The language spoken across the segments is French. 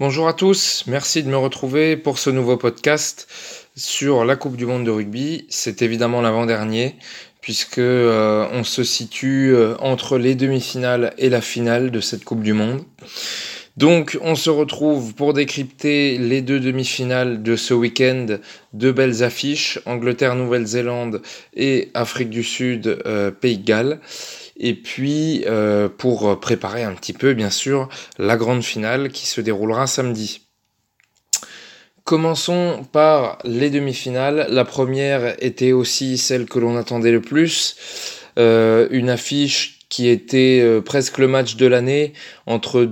Bonjour à tous, merci de me retrouver pour ce nouveau podcast sur la Coupe du Monde de rugby. C'est évidemment l'avant-dernier puisque euh, on se situe euh, entre les demi-finales et la finale de cette Coupe du Monde. Donc on se retrouve pour décrypter les deux demi-finales de ce week-end, deux belles affiches, Angleterre, Nouvelle-Zélande et Afrique du Sud, euh, Pays de Galles. Et puis euh, pour préparer un petit peu, bien sûr, la grande finale qui se déroulera samedi. Commençons par les demi-finales. La première était aussi celle que l'on attendait le plus. Euh, une affiche qui était euh, presque le match de l'année entre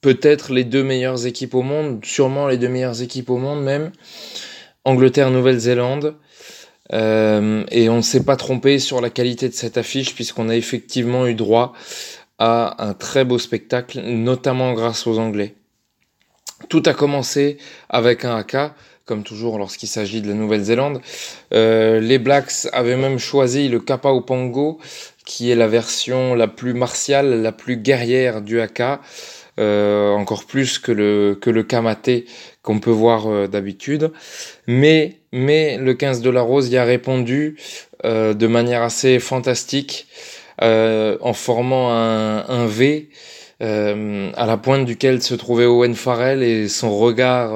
peut-être les deux meilleures équipes au monde, sûrement les deux meilleures équipes au monde même. Angleterre-Nouvelle-Zélande. Euh, et on ne s'est pas trompé sur la qualité de cette affiche puisqu'on a effectivement eu droit à un très beau spectacle, notamment grâce aux Anglais. Tout a commencé avec un AK, comme toujours lorsqu'il s'agit de la Nouvelle-Zélande. Euh, les Blacks avaient même choisi le Kappa Opongo, qui est la version la plus martiale, la plus guerrière du AK. Euh, encore plus que le, que le Kamate qu'on peut voir euh, d'habitude. Mais, mais le 15 de la Rose y a répondu euh, de manière assez fantastique en formant un, un V à la pointe duquel se trouvait Owen Farrell et son regard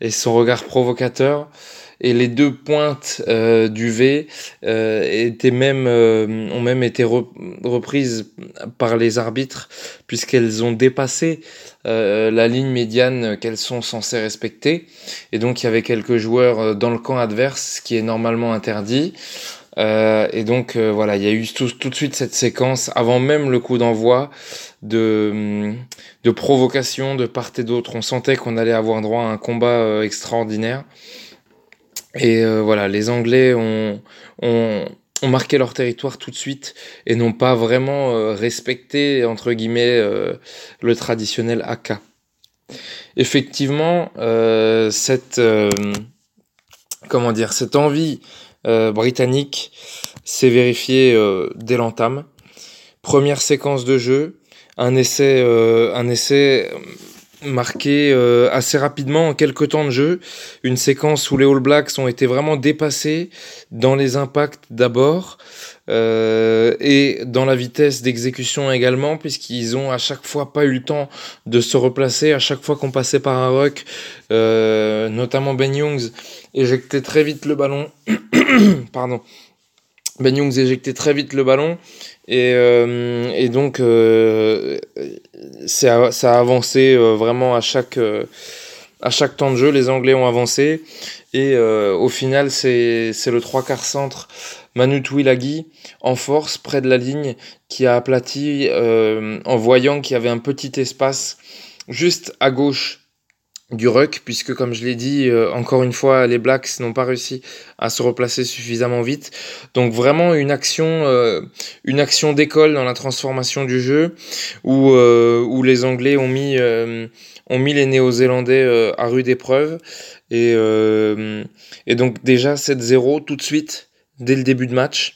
et son regard provocateur et les deux pointes euh, du V euh, étaient même euh, ont même été reprises par les arbitres puisqu'elles ont dépassé la ligne médiane qu'elles sont censées respecter. Et donc il y avait quelques joueurs dans le camp adverse ce qui est normalement interdit. Et donc voilà il y a eu tout, tout, de suite cette séquence avant même le coup d'envoi de de provocation de part et d'autre. On sentait qu'on allait avoir droit à un combat extraordinaire et euh, voilà, les Anglais ont, marqué leur territoire tout de suite et n'ont pas vraiment euh, respecté, entre guillemets, euh, le traditionnel AK. Effectivement, cette, comment dire, cette envie britannique s'est vérifiée dès l'entame. Première séquence de jeu, un essai, un essai marqué euh, assez rapidement en quelques temps de jeu, une séquence où les All Blacks ont été vraiment dépassés dans les impacts d'abord euh, et dans la vitesse d'exécution également puisqu'ils ont à chaque fois pas eu le temps de se replacer. À chaque fois qu'on passait par un rock euh, notamment Ben Youngs éjectait très vite le ballon. Pardon Ben Youngs éjectait très vite le ballon et, euh, et donc, euh, ça a avancé euh, vraiment à chaque, à chaque temps de jeu. Les Anglais ont avancé. Et au final, c'est le trois quarts centre Manu Tuilagi en force près de la ligne qui a aplati en voyant qu'il y avait un petit espace juste à gauche du ruck, puisque comme je l'ai dit, euh, encore une fois, les Blacks n'ont pas réussi à se replacer suffisamment vite. Donc vraiment une action, euh, une action d'école dans la transformation du jeu, où, euh, où les Anglais ont mis, ont mis les Néo-Zélandais à rude épreuve. Et, et donc déjà 7-0 tout de suite, dès le début de match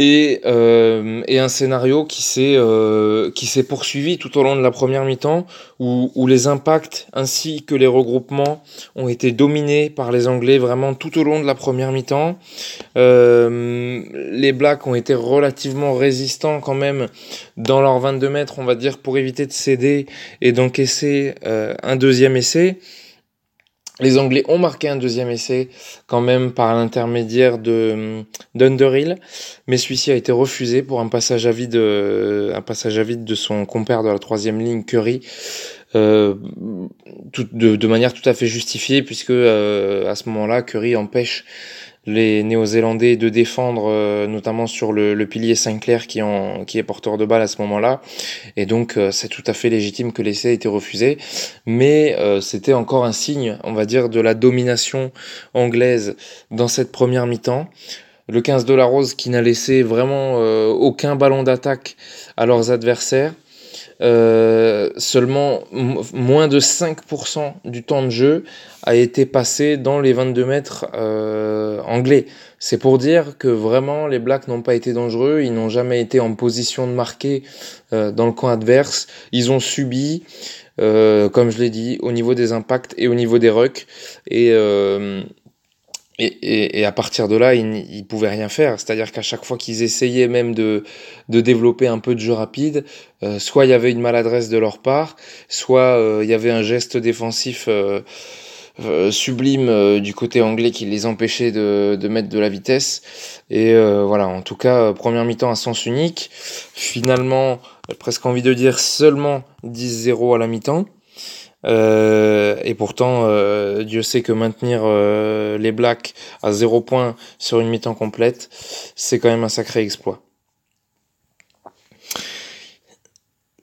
et, euh, et un scénario qui s'est euh, qui s'est poursuivi tout au long de la première mi-temps où, où les impacts ainsi que les regroupements ont été dominés par les Anglais vraiment tout au long de la première mi-temps. Euh, les Blacks ont été relativement résistants quand même dans leurs 22 mètres, on va dire, pour éviter de céder et d'encaisser euh, un deuxième essai. Les Anglais ont marqué un deuxième essai quand même par l'intermédiaire de d'Underill, mais celui-ci a été refusé pour un passage à vide, euh, de son compère de la troisième ligne Curry, euh, de, de, manière tout à fait justifiée puisque euh, à ce moment-là Curry empêche les Néo-Zélandais de défendre, euh, notamment sur le, le, pilier Sinclair qui, en, qui est porteur de balle à ce moment-là. Et donc, euh, c'est tout à fait légitime que l'essai ait été refusé. Mais euh, c'était encore un signe, on va dire, de la domination anglaise dans cette première mi-temps. Le 15 de la Rose qui n'a laissé vraiment aucun ballon d'attaque à leurs adversaires. Euh, seulement moins de 5% du temps de jeu a été passé dans les 22 mètres euh, anglais. C'est pour dire que vraiment les Blacks n'ont pas été dangereux, ils n'ont jamais été en position de marquer euh, dans le camp adverse, ils ont subi, euh, comme je l'ai dit, au niveau des impacts et au niveau des rucks, et, euh, et, et, à partir de là, ils, ils pouvaient rien faire. C'est-à-dire qu'à chaque fois qu'ils essayaient même de, de développer un peu de jeu rapide, euh, soit il y avait une maladresse de leur part, soit euh, il y avait un geste défensif euh, sublime du côté anglais qui les empêchait de, de mettre de la vitesse. Et voilà, en tout cas, première mi-temps à sens unique. Finalement, presque envie de dire seulement 10-0 à la mi-temps. Euh, et pourtant, euh, Dieu sait que maintenir euh, les Blacks à zéro point sur une mi-temps complète, c'est quand même un sacré exploit.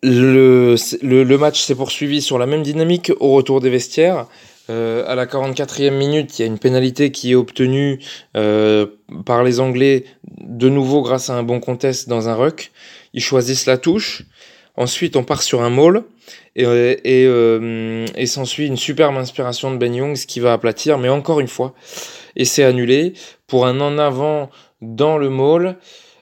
Le, le, match s'est poursuivi sur la même dynamique au retour des vestiaires. À la 44e minute, il y a une pénalité qui est obtenue par les Anglais, de nouveau grâce à un bon contest dans un ruck. Ils choisissent la touche. Ensuite, on part sur un maul et, et, euh, et s'ensuit une superbe inspiration de Ben Youngs qui va aplatir, mais encore une fois, et c'est annulé pour un en avant dans le maul.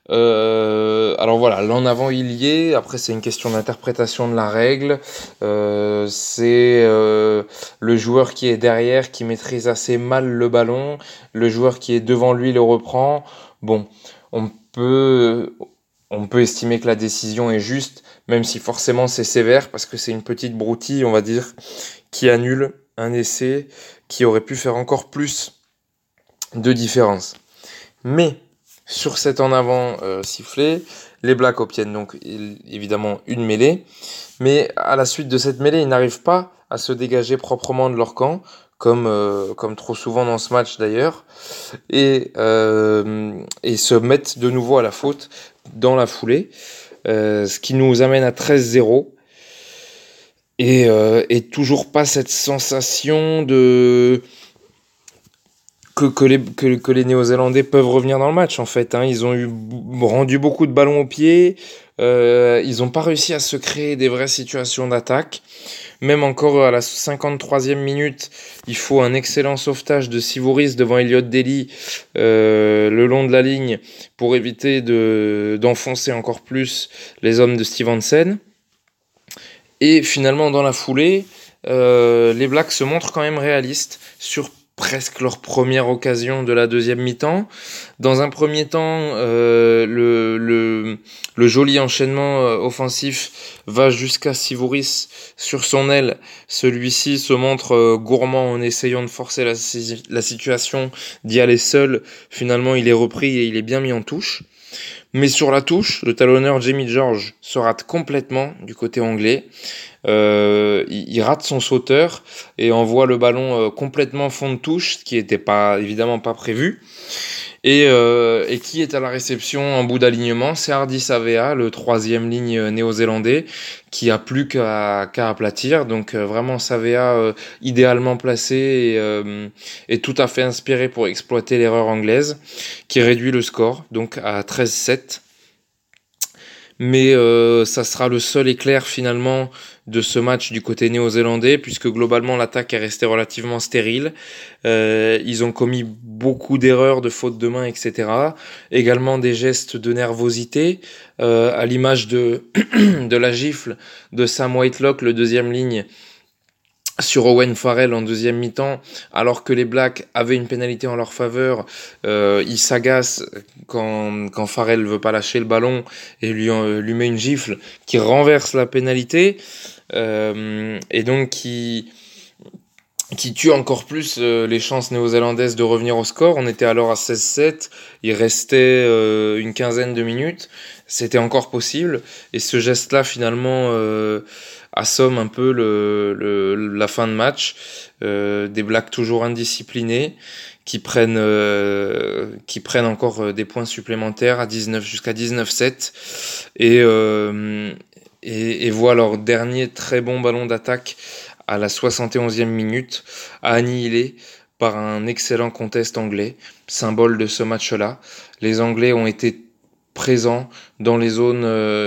Euh, alors voilà, l'en avant il y est. Après c'est une question d'interprétation de la règle. Euh, c'est euh, le joueur qui est derrière qui maîtrise assez mal le ballon. Le joueur qui est devant lui le reprend. Bon, on peut on peut estimer que la décision est juste, même si forcément c'est sévère, parce que c'est une petite broutille, on va dire, qui annule un essai qui aurait pu faire encore plus de différence. Mais sur cet en avant euh, sifflé, les Blacks obtiennent donc évidemment une mêlée, mais à la suite de cette mêlée, ils n'arrivent pas à se dégager proprement de leur camp, comme, euh, trop souvent dans ce match d'ailleurs, et, euh, et se mettent de nouveau à la faute dans la foulée, euh, ce qui nous amène à 13-0. Et, euh, et, toujours pas cette sensation de que, les, que les Néo-Zélandais peuvent revenir dans le match en fait. Hein. Ils ont eu rendu beaucoup de ballons au pied, euh, ils n'ont pas réussi à se créer des vraies situations d'attaque. Même encore à la 53e minute, il faut un excellent sauvetage de Sivouris devant Elliot Daly euh, le long de la ligne pour éviter de, d'enfoncer encore plus les hommes de Stevenson. Et finalement, dans la foulée, euh, les Blacks se montrent quand même réalistes sur presque leur première occasion de la deuxième mi-temps. Dans un premier temps, euh, le, le, le, joli enchaînement euh, offensif va jusqu'à Sivouris sur son aile. Celui-ci se montre euh, gourmand en essayant de forcer la, la situation, d'y aller seul. Finalement, il est repris et il est bien mis en touche. Mais sur la touche, le talonneur Jamie George se rate complètement du côté anglais. Euh, il, rate son sauteur et envoie le ballon euh, complètement fond de touche, ce qui n'était pas évidemment pas prévu. Et, euh, et, qui est à la réception en bout d'alignement? C'est Hardy Savea, le troisième ligne néo-zélandais, qui a plus qu'à qu aplatir. Donc euh, vraiment Savea euh, idéalement placé et, euh, et, tout à fait inspiré pour exploiter l'erreur anglaise, qui réduit le score donc à 13-7 mais euh, ça sera le seul éclair finalement de ce match du côté néo-zélandais, puisque globalement l'attaque est restée relativement stérile. Euh, ils ont commis beaucoup d'erreurs, de fautes de main, etc. Également des gestes de nervosité, euh, à l'image de, de la gifle de Sam Whitelock, le deuxième ligne, sur Owen Farrell en deuxième mi-temps, alors que les Blacks avaient une pénalité en leur faveur, euh, il s'agace quand, quand Farrell veut pas lâcher le ballon et lui, lui met une gifle qui renverse la pénalité et donc qui, qui tue encore plus euh, les chances néo-zélandaises de revenir au score. On était alors à 16-7, il restait euh, une quinzaine de minutes, c'était encore possible et ce geste-là finalement assomme un peu la fin de match. Euh, des Blacks toujours indisciplinés qui prennent, euh, qui prennent encore euh, des points supplémentaires à 19 jusqu'à 19-7 et, euh, et, et leur dernier très bon ballon d'attaque à la 71e minute à annihiler par un excellent contest anglais, symbole de ce match-là. Les Anglais ont été présents dans les zones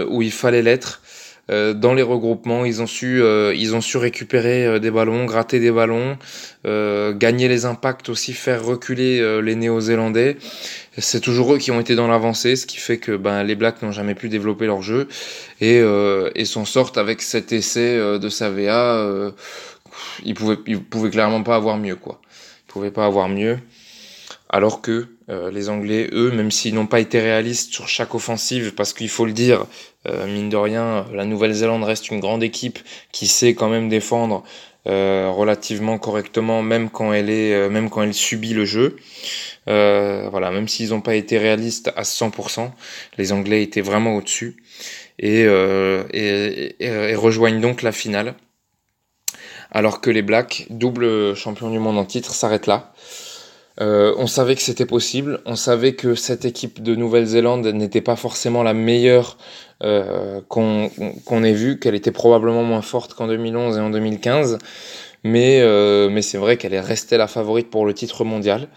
où il fallait l'être euh, dans les regroupements, ils ont su, euh, ils ont su récupérer euh, des ballons, gratter des ballons, gagner les impacts aussi, faire reculer les Néo-Zélandais. C'est toujours eux qui ont été dans l'avancée, ce qui fait que ben, les Blacks n'ont jamais pu développer leur jeu et, et s'en sortent avec cet essai de Savea. ils pouvaient, ils pouvaient clairement pas avoir mieux, quoi. Ils pouvaient pas avoir mieux. Alors que euh, les Anglais, eux, même s'ils n'ont pas été réalistes sur chaque offensive, parce qu'il faut le dire, euh, mine de rien, la Nouvelle-Zélande reste une grande équipe qui sait quand même défendre euh, relativement correctement, même quand elle est, même quand elle subit le jeu. Voilà, même s'ils n'ont pas été réalistes à 100%, les Anglais étaient vraiment au-dessus et, et rejoignent donc la finale. Alors que les Blacks, double champion du monde en titre, s'arrêtent là. Euh, on savait que c'était possible, on savait que cette équipe de Nouvelle-Zélande n'était pas forcément la meilleure euh, qu'on ait vue, qu'elle était probablement moins forte qu'en 2011 et en 2015, mais, euh, mais c'est vrai qu'elle est restée la favorite pour le titre mondial.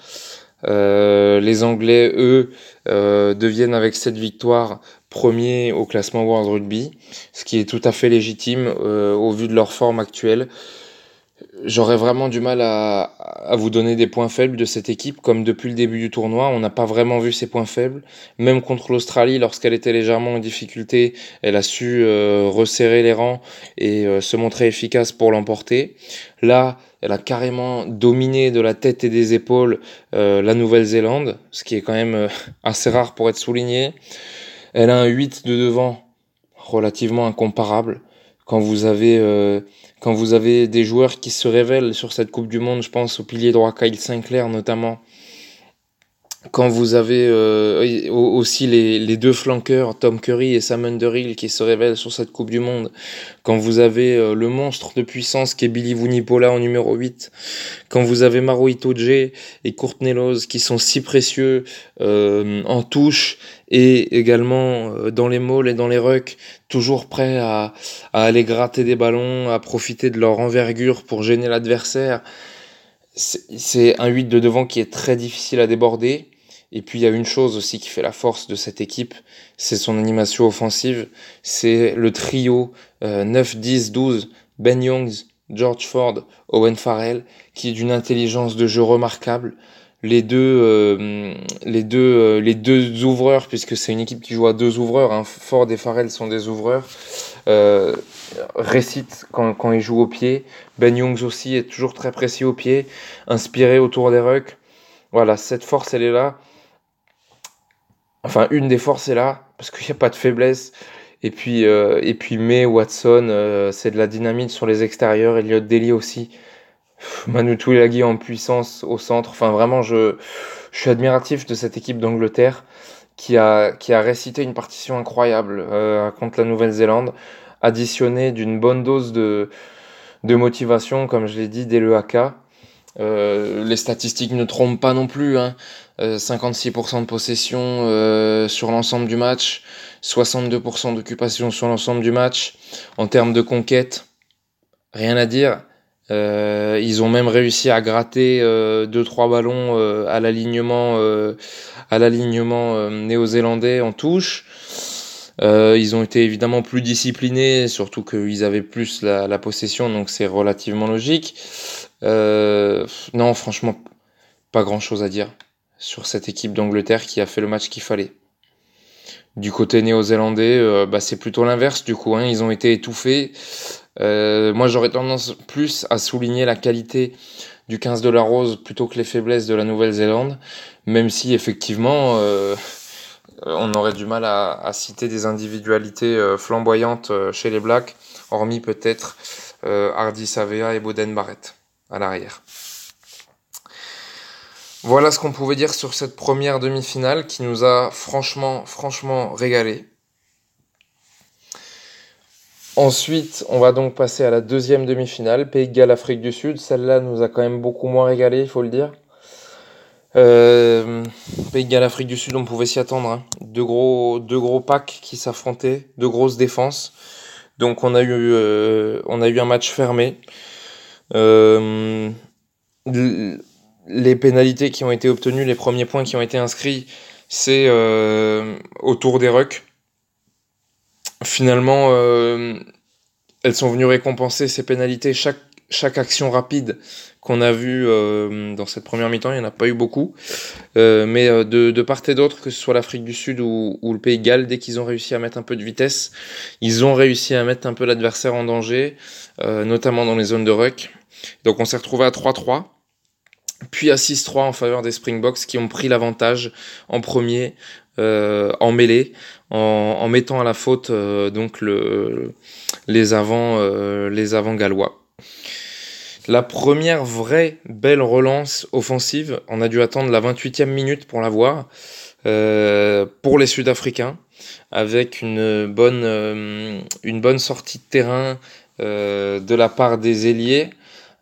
Les Anglais, eux, deviennent avec cette victoire premiers au classement World Rugby, ce qui est tout à fait légitime au vu de leur forme actuelle. J'aurais vraiment du mal à, à, vous donner des points faibles de cette équipe, comme depuis le début du tournoi, on n'a pas vraiment vu ses points faibles. Même contre l'Australie, lorsqu'elle était légèrement en difficulté, elle a su euh, resserrer les rangs et euh, se montrer efficace pour l'emporter. Là, elle a carrément dominé de la tête et des épaules euh, la Nouvelle-Zélande, ce qui est quand même assez rare pour être souligné. Elle a un 8 de devant relativement incomparable. Quand vous avez quand vous avez des joueurs qui se révèlent sur cette Coupe du Monde, je pense au pilier droit Kyle Sinclair notamment, quand vous avez euh, aussi les, les, deux flanqueurs, Tom Curry et Sam Underhill, qui se révèlent sur cette Coupe du Monde, quand vous avez euh, le monstre de puissance qui est Billy Vunipola en numéro 8, quand vous avez Maro Itoje et Courtney Lose qui sont si précieux euh, en touche et également dans les malls et dans les rucks, toujours prêts à, à aller gratter des ballons, à profiter de leur envergure pour gêner l'adversaire. C'est un 8 de devant qui est très difficile à déborder. Et puis il y a une chose aussi qui fait la force de cette équipe, c'est son animation offensive. C'est le trio 9, 10, 12, Ben Youngs, George Ford, Owen Farrell, qui est d'une intelligence de jeu remarquable. Les deux, euh, les deux, euh, les deux ouvreurs, puisque c'est une équipe qui joue à deux ouvreurs, hein, Ford et Farrell sont des ouvreurs, euh, récitent quand, quand ils jouent au pied. Ben Youngs aussi est toujours très précis au pied, inspiré autour des rucks. Voilà, cette force, elle est là. Enfin, une des forces est là, parce qu'il n'y a pas de faiblesse. Et puis, euh, et puis May, Watson, euh, c'est de la dynamite sur les extérieurs. Elliot Daly aussi. Manu Tuilagi en puissance au centre. Enfin, vraiment, je, je suis admiratif de cette équipe d'Angleterre qui a, qui a récité une partition incroyable euh, contre la Nouvelle-Zélande, additionnée d'une bonne dose de, de motivation, comme je l'ai dit, dès le AK. Euh, les statistiques ne trompent pas non plus. Hein. 56% euh, de possession euh, sur l'ensemble du match, 62% d'occupation sur l'ensemble du match. En termes de conquête, rien à dire. Euh, ils ont même réussi à gratter euh, deux trois ballons à l'alignement néo-zélandais en touche. ils ont été évidemment plus disciplinés, surtout qu'ils avaient plus la, la possession, donc c'est relativement logique. non, franchement, pas grand chose à dire sur cette équipe d'Angleterre qui a fait le match qu'il fallait. Du côté néo-zélandais, bah, c'est plutôt l'inverse du coup. Hein, ils ont été étouffés. Euh, moi, j'aurais tendance plus à souligner la qualité du 15 de la Rose plutôt que les faiblesses de la Nouvelle-Zélande, même si effectivement euh, on aurait du mal à, citer des individualités euh, flamboyantes euh, chez les Blacks, hormis peut-être Hardy Savea et Boden Barrett à l'arrière. Voilà ce qu'on pouvait dire sur cette première demi-finale qui nous a franchement, franchement régalé. Ensuite, on va donc passer à la deuxième demi-finale, Pays de Galles, Afrique du Sud. Celle-là nous a quand même beaucoup moins régalé, il faut le dire. Euh, Pays de Galles, Afrique du Sud, on pouvait s'y attendre. Hein. Deux, gros, packs qui s'affrontaient, deux grosses défenses. Donc on a eu, euh, un match fermé. Euh, les pénalités qui ont été obtenues, les premiers points qui ont été inscrits, c'est autour des rucks finalement, elles sont venues récompenser ces pénalités. Chaque, chaque action rapide qu'on a vue dans cette première mi-temps, il n'y en a pas eu beaucoup. mais de, de, part et d'autre, que ce soit l'Afrique du Sud ou, ou, le Pays de Galles, dès qu'ils ont réussi à mettre un peu de vitesse, ils ont réussi à mettre un peu l'adversaire en danger, notamment dans les zones de ruck. Donc on s'est retrouvé à 3-3 puis à 6-3 en faveur des Springboks qui ont pris l'avantage en premier euh, en mêlée en, mettant à la faute euh, donc le, les avant euh, les avant gallois. La première vraie belle relance offensive, on a dû attendre la 28e minute pour la voir pour les Sud-Africains avec une bonne une bonne sortie de terrain de la part des ailiers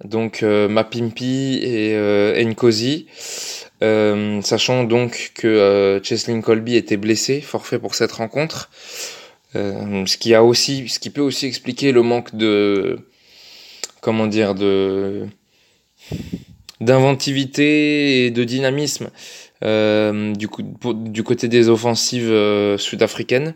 donc euh, Mapimpi et euh, Nkosi. Euh, sachant donc que Cheslin Colby était blessé, forfait pour cette rencontre, ce qui a aussi, ce qui peut aussi expliquer le manque de, comment dire, de d'inventivité et de dynamisme du côté des offensives sud-africaines.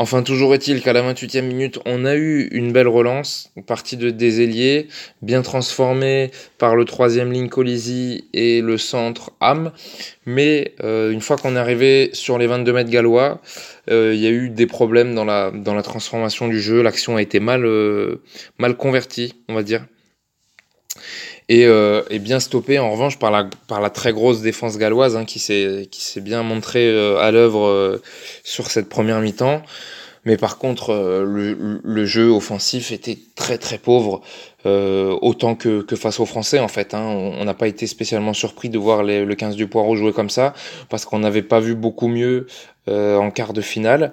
Enfin, toujours est-il qu'à la 28e minute, on a eu une belle relance, partie de des bien transformée par le troisième ligne Colisi et le centre Ham. Mais euh, une fois qu'on est arrivé sur les 22 mètres gallois, euh, il y a eu des problèmes dans la, dans la transformation du jeu. L'action a été mal, euh, mal convertie, on va dire et, euh, et, bien stoppé en revanche par la, par la très grosse défense galloise hein, qui s'est bien montrée euh, à l'œuvre euh, sur cette première mi-temps. Mais par contre, euh, le, le, jeu offensif était très très pauvre, autant que, que, face aux Français en fait. Hein. On n'a pas été spécialement surpris de voir les, le 15 du Poireau jouer comme ça, parce qu'on n'avait pas vu beaucoup mieux en quart de finale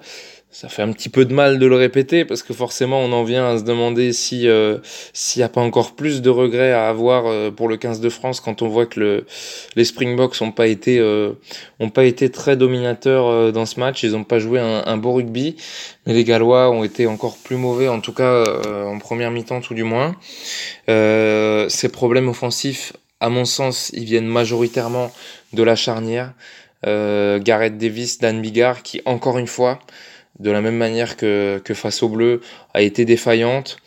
ça fait un petit peu de mal de le répéter parce que forcément on en vient à se demander si euh, s'il n'y a pas encore plus de regrets à avoir euh, pour le 15 de France quand on voit que le, les Springboks ont pas été euh, pas été très dominateurs dans ce match, ils n'ont pas joué un, un, beau rugby, mais les Gallois ont été encore plus mauvais en tout cas en première mi-temps tout du moins. ces problèmes offensifs, à mon sens, ils viennent majoritairement de la charnière. Gareth Davis, Dan Bigard, qui encore une fois de la même manière que, face au bleu, a été défaillante,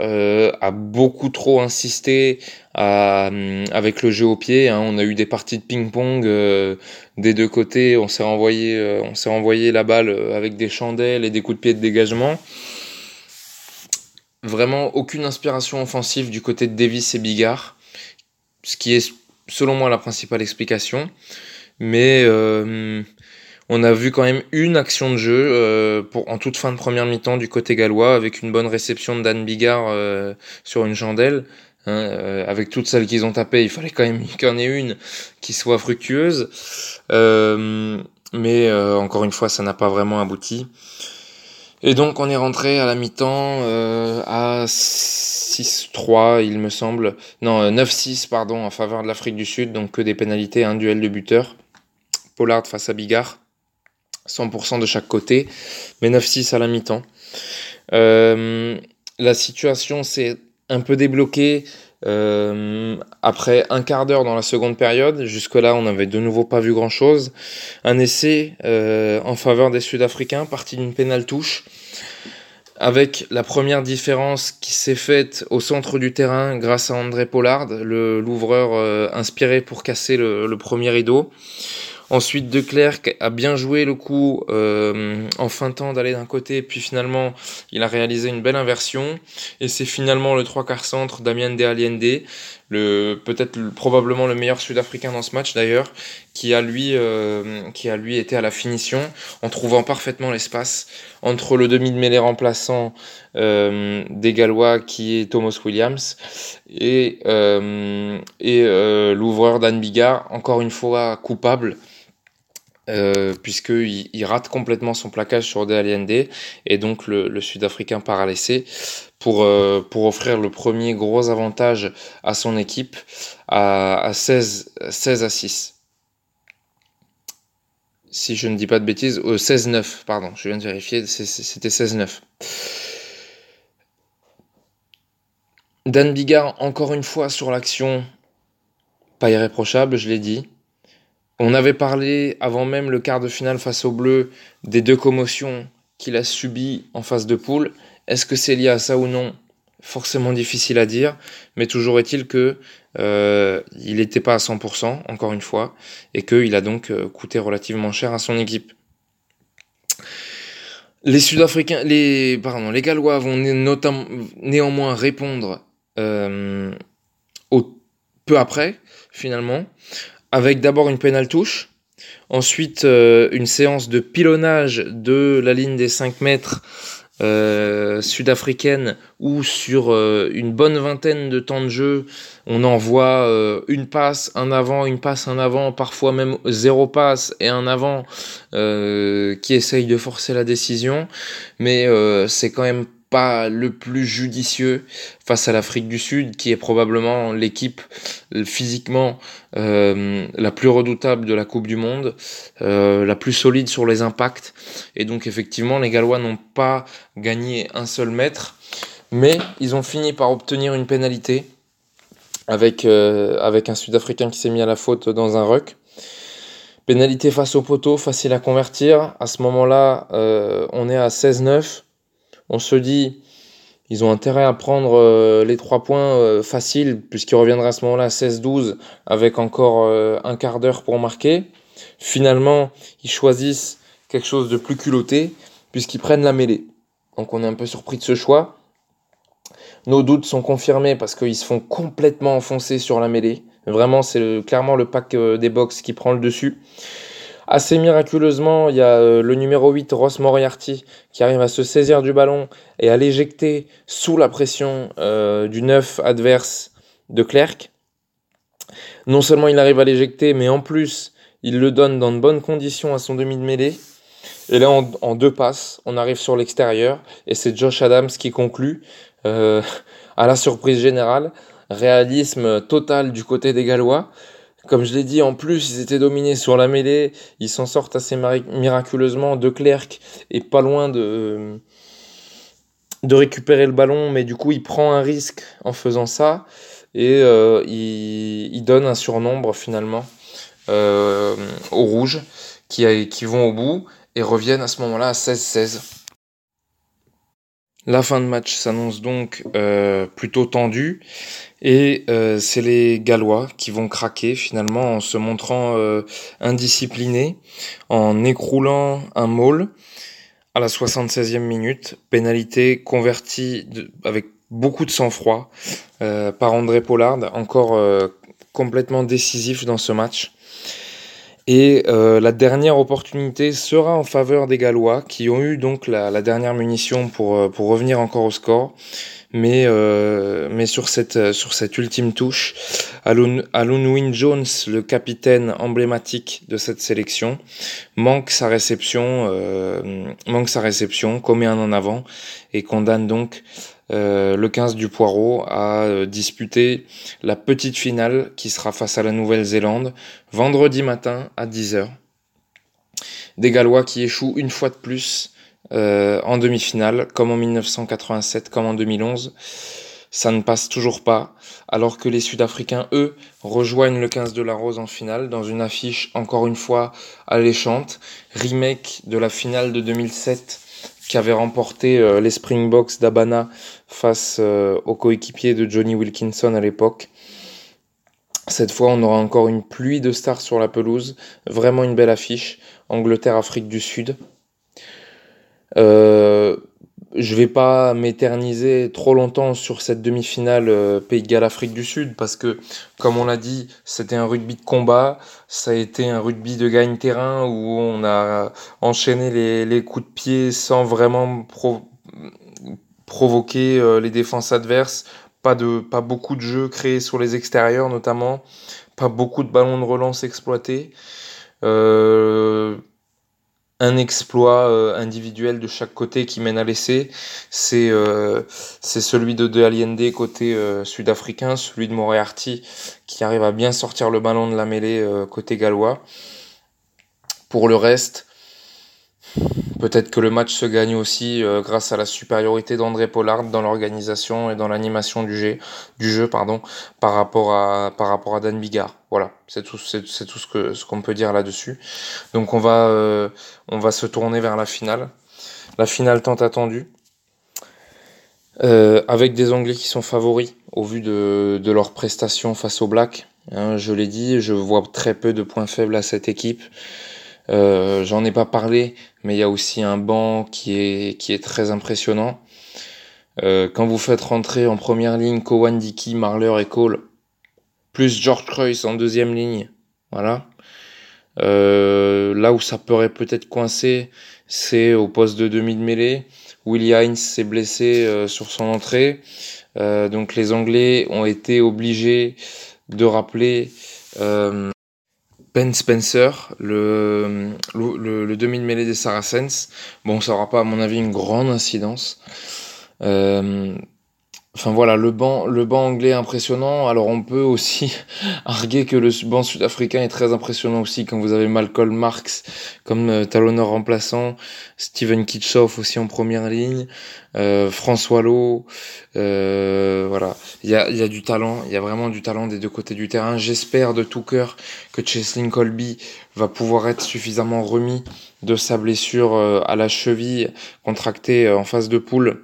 euh, a beaucoup trop insisté à, avec le jeu au pied. Hein. On a eu des parties de ping-pong euh, des deux côtés. On s'est renvoyé, euh, la balle avec des chandelles et des coups de pied de dégagement. Vraiment aucune inspiration offensive du côté de Davis et Bigard, ce qui est selon moi la principale explication. Mais euh, on a vu quand même une action de jeu euh, en toute fin de première mi-temps du côté gallois avec une bonne réception de Dan Bigard euh, sur une chandelle. Hein, euh, avec toutes celles qu'ils ont tapées, il fallait quand même qu'il y en ait une qui soit fructueuse. mais encore une fois, ça n'a pas vraiment abouti. Et donc on est rentré à la mi-temps à 6-3, il me semble. Non, 9-6, pardon, en faveur de l'Afrique du Sud. Donc que des pénalités, un duel de buteurs. Pollard face à Bigard. 100% de chaque côté, mais 9-6 à la mi-temps. Euh, la situation s'est un peu débloquée euh, après un quart d'heure dans la seconde période. Jusque-là, on n'avait de nouveau pas vu grand-chose. Un essai euh, en faveur des Sud-Africains, parti d'une pénale touche, avec la première différence qui s'est faite au centre du terrain grâce à André Pollard, l'ouvreur inspiré pour casser le premier rideau. Ensuite, De Klerk a bien joué le coup euh, en feintant d'aller d'un côté, puis finalement, il a réalisé une belle inversion. Et c'est finalement le trois quarts centre, Damien De Allende, peut-être probablement le meilleur Sud-Africain dans ce match d'ailleurs, qui a lui euh, qui a lui été à la finition en trouvant parfaitement l'espace entre le demi de mêlée remplaçant euh, des Gallois qui est Thomas Williams et et euh, l'ouvreur Dan Bigard encore une fois coupable euh, puisqu'il il rate complètement son plaquage sur DLND et donc le, Sud-Africain part à l'essai pour, euh, pour offrir le premier gros avantage à son équipe à, à 16, 16 à 6. Si je ne dis pas de bêtises, euh, 16-9, pardon, je viens de vérifier, c'était 16-9. Dan Bigard, encore une fois sur l'action, pas irréprochable, je l'ai dit. On avait parlé avant même le quart de finale face au bleu des deux commotions qu'il a subi en phase de poule. Est-ce que c'est lié à ça ou non? Forcément difficile à dire, mais toujours est-il que euh, il n'était pas à 100%, encore une fois, et qu'il a donc euh, coûté relativement cher à son équipe. Les Sud-Africains, les, Gallois vont néanmoins répondre euh, peu après, finalement, avec d'abord une pénale touche, ensuite euh, une séance de pilonnage de la ligne des 5 mètres euh, sud-africaine où sur euh, une bonne vingtaine de temps de jeu, on envoie euh, une passe, un avant, une passe, un avant, parfois même zéro passe et un avant qui essaye de forcer la décision. Mais c'est quand même pas le plus judicieux face à l'Afrique du Sud, qui est probablement l'équipe euh, physiquement euh, la plus redoutable de la Coupe du Monde, euh, la plus solide sur les impacts. Et donc effectivement, les Gallois n'ont pas gagné un seul mètre, mais ils ont fini par obtenir une pénalité avec, avec un Sud-Africain qui s'est mis à la faute dans un ruck. Pénalité face au poteau, facile à convertir. À ce moment-là, on est à 16-9 on se dit, ils ont intérêt à prendre euh, les trois points euh, faciles, puisqu'ils reviendraient à ce moment-là à 16-12, avec encore euh, un quart d'heure pour marquer. Finalement, ils choisissent quelque chose de plus culotté, puisqu'ils prennent la mêlée. Donc on est un peu surpris de ce choix. Nos doutes sont confirmés parce qu'ils se font complètement enfoncer sur la mêlée. Vraiment, c'est clairement le pack des box qui prend le dessus. Assez miraculeusement, il y a euh, le numéro 8, Ross Moriarty, qui arrive à se saisir du ballon et à l'éjecter sous la pression euh, du 9 adverse de Clerc. Non seulement il arrive à l'éjecter, mais en plus, il le donne dans de bonnes conditions à son demi de mêlée. Et là, en, deux passes, on arrive sur l'extérieur et c'est Josh Adams qui conclut euh, à la surprise générale. Réalisme total du côté des Gallois. Comme je l'ai dit, en plus, ils étaient dominés sur la mêlée. Ils s'en sortent assez miraculeusement. De Clerc est pas loin de, de récupérer le ballon, mais du coup, il prend un risque en faisant ça. Et euh, il, donne un surnombre finalement euh, aux rouges qui, qui vont au bout et reviennent à ce moment-là à 16-16. La fin de match s'annonce donc euh, plutôt tendue. Et euh, c'est les Gallois qui vont craquer finalement en se montrant euh, indisciplinés, en écroulant un maul. À la 76e minute, pénalité convertie avec beaucoup de sang-froid par André Pollard, encore complètement décisif dans ce match. Et euh, la dernière opportunité sera en faveur des Gallois, qui ont eu donc la, la dernière munition pour, euh, pour revenir encore au score. Mais, euh, mais sur, cette, sur cette ultime touche, Alun, Wynne Jones, le capitaine emblématique de cette sélection, manque sa réception, euh, manque sa réception, commet un en avant et condamne donc euh, le 15 du Poireau a euh, disputé la petite finale qui sera face à la Nouvelle-Zélande vendredi matin à 10h. Des Gallois qui échouent une fois de plus euh, en demi-finale, comme en 1987, comme en 2011. Ça ne passe toujours pas, alors que les Sud-Africains, eux, rejoignent le 15 de la Rose en finale dans une affiche encore une fois alléchante, remake de la finale de 2007 qui avait remporté euh, les Springboks d'Abana face euh, au coéquipier de Johnny Wilkinson à l'époque. Cette fois, on aura encore une pluie de stars sur la pelouse. Vraiment une belle affiche. Angleterre-Afrique du Sud. Euh, je vais pas m'éterniser trop longtemps sur cette demi-finale euh, Pays de Galles Afrique du Sud parce que comme on l'a dit, c'était un rugby de combat, ça a été un rugby de gagne-terrain où on a enchaîné les, coups de pied sans vraiment provoquer euh, les défenses adverses, pas de pas beaucoup de jeux créés sur les extérieurs notamment, pas beaucoup de ballons de relance exploités. Euh, un exploit euh, individuel de chaque côté qui mène à l'essai. C'est euh, celui de De Allende côté euh, sud-africain, celui de Moriarty qui arrive à bien sortir le ballon de la mêlée côté gallois. Pour le reste, Peut-être que le match se gagne aussi euh, grâce à la supériorité d'André Pollard dans l'organisation et dans l'animation du jeu, du jeu pardon, par rapport à, par rapport à Dan Bigard. Voilà, c'est tout, c'est, tout ce, que, ce qu'on peut dire là-dessus. Donc on va, euh, on va se tourner vers la finale. la finale tant attendue. Euh, avec des Anglais qui sont favoris au vu de, de leur prestation face aux Blacks. Hein, je l'ai dit, je vois très peu de points faibles à cette équipe. Euh, J'en ai pas parlé, mais il y a aussi un banc qui est, très impressionnant. Euh, quand vous faites rentrer en première ligne Cowan Dickey, Marler et Cole, plus George Croix en deuxième ligne, voilà. Euh, là où ça pourrait peut-être coincer, c'est au poste de demi de mêlée. Willie Hines s'est blessé euh, sur son entrée. Donc les Anglais ont été obligés de rappeler Ben Spencer, le, le, le demi de mêlée des Saracens. Bon, ça n'aura pas, à mon avis, une grande incidence. Euh, Enfin voilà, le banc, le banc anglais impressionnant. Alors on peut aussi arguer que le banc sud-africain est très impressionnant aussi quand vous avez Malcolm Marx comme euh, talonneur remplaçant, Steven Kitchoff aussi en première ligne, euh, François Lowe, euh, voilà. Il y a, y a du talent, il y a vraiment du talent des deux côtés du terrain. J'espère de tout cœur que Cheslin Colby va pouvoir être suffisamment remis de sa blessure à la cheville contractée en phase de poule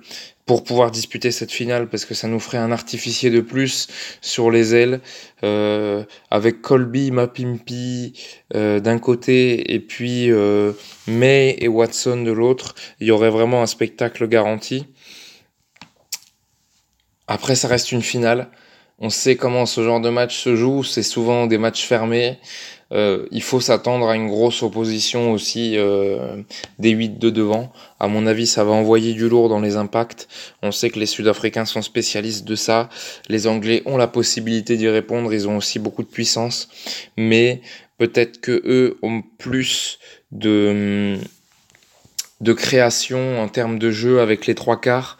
pour pouvoir disputer cette finale parce que ça nous ferait un artificier de plus sur les ailes euh, avec Colby, Mapimpi euh, d'un côté et puis euh, May et Watson de l'autre. Il y aurait vraiment un spectacle garanti. Après, ça reste une finale. On sait comment ce genre de match se joue. C'est souvent des matchs fermés. Euh, il faut s'attendre à une grosse opposition aussi euh, des 8 de devant. À mon avis, ça va envoyer du lourd dans les impacts. On sait que les Sud-Africains sont spécialistes de ça. Les Anglais ont la possibilité d'y répondre. Ils ont aussi beaucoup de puissance. Mais peut-être que eux ont plus de, de création en termes de jeu avec les trois quarts.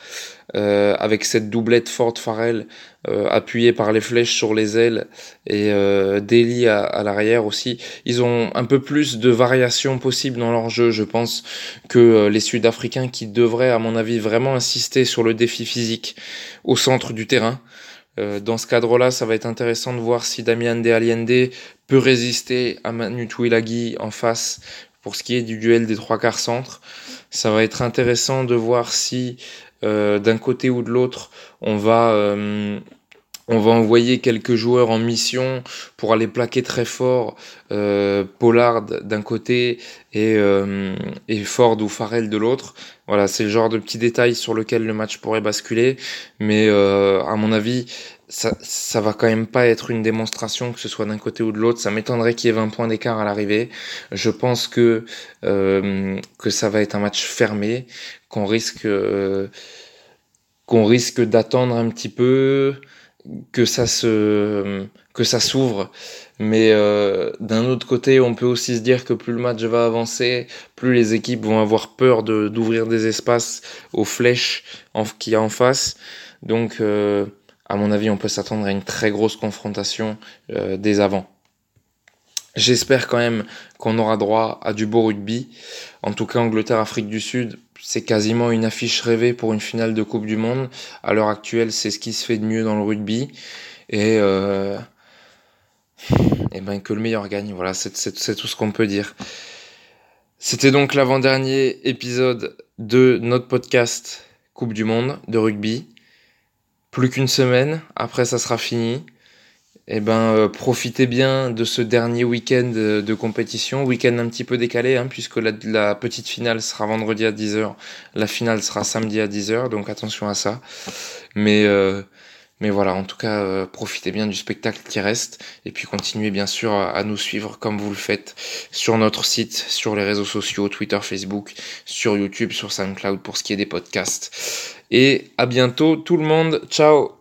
Euh, avec cette doublette Ford Farrell euh, appuyée par les flèches sur les ailes et euh, Daly à, à l'arrière aussi. Ils ont un peu plus de variations possibles dans leur jeu, je pense, que euh, les Sud-Africains qui devraient, à mon avis, vraiment insister sur le défi physique au centre du terrain. Euh, dans ce cadre-là, ça va être intéressant de voir si Damian De Allende peut résister à Manu Tuilagi en face pour ce qui est du duel des trois quarts centres. Ça va être intéressant de voir si d'un côté ou de l'autre, on va euh, on va envoyer quelques joueurs en mission pour aller plaquer très fort euh, Pollard d'un côté et, euh, et Ford ou Farrell de l'autre. Voilà, c'est le genre de petits détails sur lequel le match pourrait basculer. Mais euh, à mon avis, ça, ça va quand même pas être une démonstration que ce soit d'un côté ou de l'autre. Ça m'étonnerait qu'il y ait 20 points d'écart à l'arrivée. Je pense que, euh, que ça va être un match fermé, qu'on risque, euh, qu'on risque d'attendre un petit peu, que ça se, que ça s'ouvre. Mais euh, d'un autre côté, on peut aussi se dire que plus le match va avancer, plus les équipes vont avoir peur d'ouvrir des espaces aux flèches qu'il y a en face. Donc, euh, à mon avis, on peut s'attendre à une très grosse confrontation euh, des. J'espère quand même qu'on aura droit à du beau rugby. En tout cas, Angleterre-Afrique du Sud, c'est quasiment une affiche rêvée pour une finale de Coupe du Monde. À l'heure actuelle, c'est ce qui se fait de mieux dans le rugby. Et, euh, et ben que le meilleur gagne. Voilà, c'est tout ce qu'on peut dire. C'était donc l'avant-dernier épisode de notre podcast Coupe du Monde de rugby. Plus qu'une semaine, après ça sera fini. Eh ben, euh, profitez bien de ce dernier week-end de, de, compétition, week-end un petit peu décalé, hein, puisque la, la, petite finale sera vendredi à 10h, la finale sera samedi à 10h, donc attention à ça. Mais, euh, mais voilà, en tout cas, euh, profitez bien du spectacle qui reste, et puis continuez bien sûr à, à, nous suivre comme vous le faites sur notre site, sur les réseaux sociaux, Twitter, Facebook, sur YouTube, sur SoundCloud pour ce qui est des podcasts. Et à bientôt tout le monde, ciao